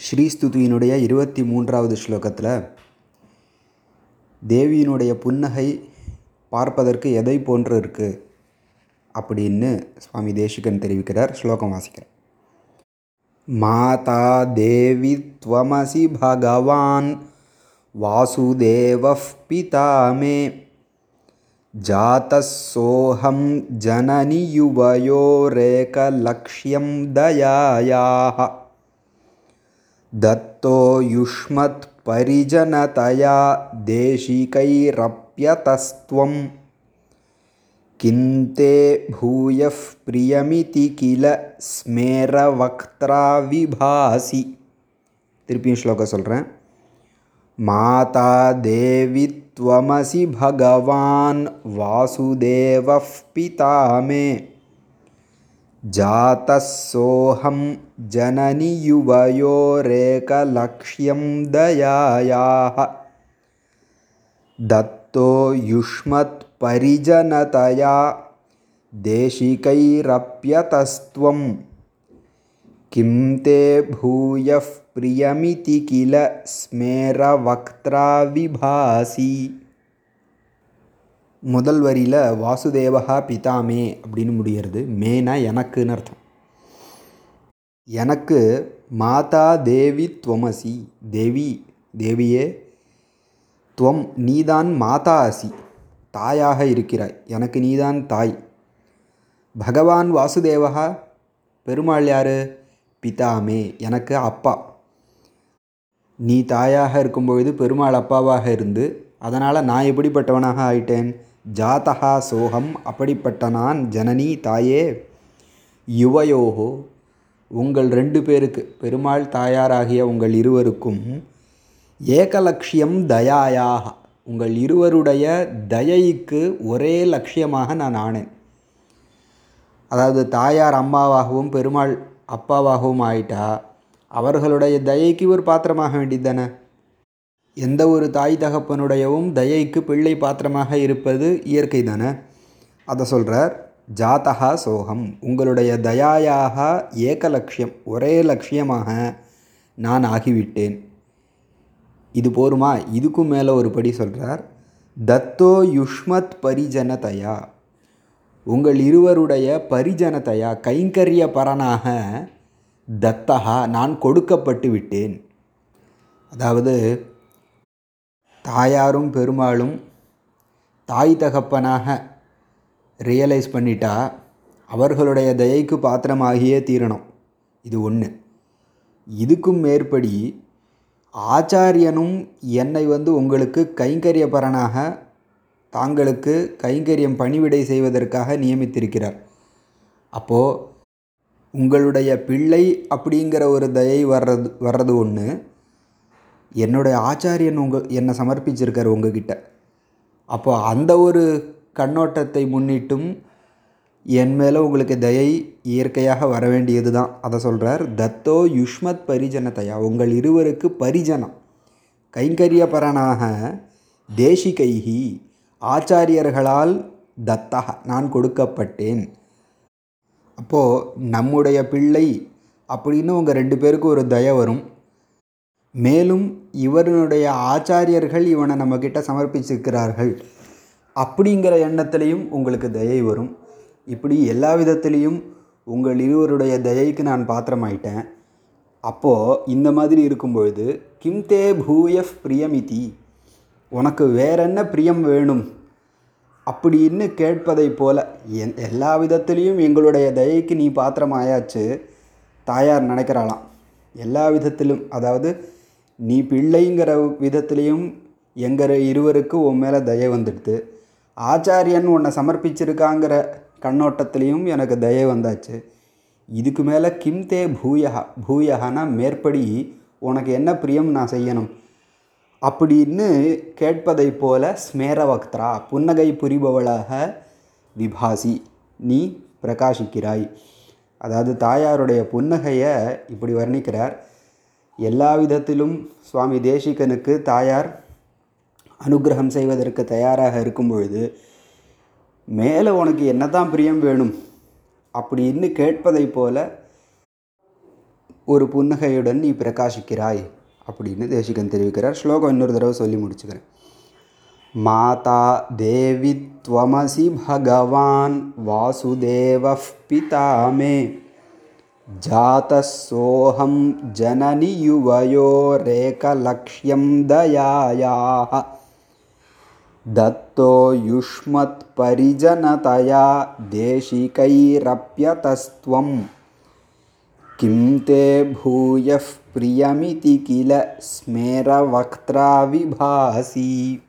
ஸ்ரீஸ்துதியினுடைய இருபத்தி மூன்றாவது ஸ்லோகத்தில் தேவியினுடைய புன்னகை பார்ப்பதற்கு எதை போன்று இருக்குது அப்படின்னு சுவாமி தேசிகன் தெரிவிக்கிறார் ஸ்லோகம் வாசிக்கிறேன் மாதா தேவி त्वमसि भगवान् वासुदेवः पिता मे जातः सोऽहं जननि युवयोरेकलक्ष्यं दयायाः दत्तो युष्मत्परिजनतया देशिकैरप्यतस्त्वं किं ते भूयः प्रियमिति किल स्मेरवक्त्रा विभासि திருப்பியும் ஸ்லோகம் சொல்கிறேன் மாதா தேவி त्वमसि भगवान् वासुदेवः पिता मे जातः सोऽहं जननि युवयोरेकलक्ष्यं दयायाः। दत्तो युष्मत्परिजनतया देशिकैरप्यतस्त्वं। किं ते भूयः प्रियमिति किल स्मेरवक्त्रा विभासि முதல் வரியில் வாசுதேவகா பிதாமே அப்படின்னு முடிகிறது. மேனா எனக்குன்னு அர்த்தம். எனக்கு மாதா தேவி துவமசி. தேவி தேவியே துவம் நீதான் மாதா அசி. தாயாக இருக்கிறாய். எனக்கு நீதான் தாய். பகவான் வாசுதேவகா பெருமாள் யார்? பிதாமே எனக்கு அப்பா. நீ தாயாக இருக்கும்பொழுது பெருமாள் அப்பாவாக இருந்து அதனால் நான் எப்படிப்பட்டவனாக ஆயிட்டேன்? ஜாதகா சோகம் அப்படிப்பட்ட நான் ஜனனி தாயே. யுவயோகோ உங்கள் ரெண்டு பேருக்கு பெருமாள் தாயாராகிய உங்கள் இருவருக்கும் ஏகலட்சியம் தயாயாக. உங்கள் இருவருடைய தயைக்கு ஒரே லட்சியமாக நான் ஆனேன். அதாவது தாயார் அம்மாவாகவும் பெருமாள் அப்பாவாகவும் ஆயிட்டா அவர்களுடைய தயைக்கு ஒரு பாத்திரமாக வேண்டியது தானே? எந்த ஒரு தாய் தகப்பனுடையவும் தயைக்கு பிள்ளை பாத்திரமாக இருப்பது இயற்கை தானே? அதை சொல்கிறார் ஜாதகா சோகம் உங்களுடைய தயாயாக ஏக லட்சியம் ஒரே லட்சியமாக நான் ஆகிவிட்டேன். இது போருமா? இதுக்கும் மேலே ஒரு படி சொல்கிறார் தத்தோ யுஷ்மத் பரிஜனதயா. உங்கள் இருவருடைய பரிஜனதையா கைங்கரிய பரனாக தத்தகா நான் கொடுக்கப்பட்டு விட்டேன். அதாவது தாயாரும் பெருமாளும் தாய் தகப்பனாக ரியலைஸ் பண்ணிட்டா அவர்களுடைய தயைக்கு பாத்திரமாகியே தீரணும். இது ஒன்று இதுக்கும் மேற்படி ஆச்சாரியனும் என்னை வந்து உங்களுக்கு கைங்கரியபரனாக தாங்களுக்கு கைங்கரியம் பணிவிடை செய்வதற்காக நியமித்திருக்கிறார். அப்போது உங்களுடைய பிள்ளை அப்படிங்கிற ஒரு தயை வர்றது வர்றது ஒன்று என்னுடைய ஆச்சாரியன் உங்கள் என்னை சமர்ப்பிச்சிருக்கார் உங்ககிட்ட. அப்போ அந்த ஒரு கண்ணோட்டத்தை முன்னிட்டும் என் மேலே உங்களுக்கு தயை இயற்கையாக வர வேண்டியது தான் அதை சொல்கிறார் தத்தோ யுஷ்மத் பரிஜனத்தையா உங்கள் இருவருக்கு பரிஜனம். கைங்கரியபரனாக தேசிகைஹி ஆச்சாரியர்களால் தத்தக நான் கொடுக்கப்பட்டேன். அப்போது நம்முடைய பிள்ளை அப்படின்னு உங்கள் ரெண்டு பேருக்கும் ஒரு தய வரும். மேலும் இவனுடைய ஆச்சாரியர்கள் இவனை நம்மக்கிட்ட சமர்ப்பிச்சிருக்கிறார்கள். அப்படிங்கிற எண்ணத்துலேயும் உங்களுக்கு தயை வரும். இப்படி எல்லா விதத்துலேயும் உங்கள் இருவருடைய தயைக்கு நான் பாத்திரமாயிட்டேன். அப்போது இந்த மாதிரி இருக்கும்பொழுது கிம் தே பூயஃப் பிரியமிதி உனக்கு வேறென்ன பிரியம் வேணும்? அப்படின்னு கேட்பதை போல என் எல்லா விதத்துலேயும் எங்களுடைய தயைக்கு நீ பாத்திரமாயாச்சு தாயார் நினைக்கிறாளாம். எல்லா விதத்திலும் அதாவது நீ பிள்ளைங்கிற விதத்துலேயும் எங்கள் இருவருக்கு உன் மேலே தயை வந்துடுது. ஆச்சாரியன் உன்னை சமர்ப்பிச்சிருக்காங்கிற கண்ணோட்டத்துலேயும் எனக்கு தயை வந்தாச்சு. இதுக்கு மேலே கிம் தே பூயகா பூயகானா மேற்படி உனக்கு என்ன பிரியம் நான் செய்யணும்? அப்படின்னு கேட்பதை போல ஸ்மேரவக்திரா புன்னகை புரிபவளாக விபாசி நீ பிரகாசிக்கிறாய். அதாவது தாயாருடைய புன்னகையை இப்படி வர்ணிக்கிறார். எல்லா விதத்திலும் சுவாமி தேசிகனுக்கு தாயார் அனுகிரகம் செய்வதற்கு தயாராக இருக்கும் பொழுது மேலே உனக்கு என்ன தான் பிரியம் வேணும் அப்படின்னு கேட்பதைப் போல ஒரு புன்னகையுடன் நீ பிரகாசிக்கிறாய் அப்படின்னு தேசிகன் தெரிவிக்கிறார். ஸ்லோகம் இன்னொரு தடவை சொல்லி முடிச்சுக்கிறேன். மாதா தேவி துவமசி பகவான் வாசுதேவ பிதாமே मे जातः सोऽहं जननि युवयोरेकलक्ष्यं दयायाः। दत्तो युष्मत्परिजनतया देशिकैरप्यतस्त्वं। किं ते भूयः प्रियमिति किल स्मेरवक्त्रा विभासि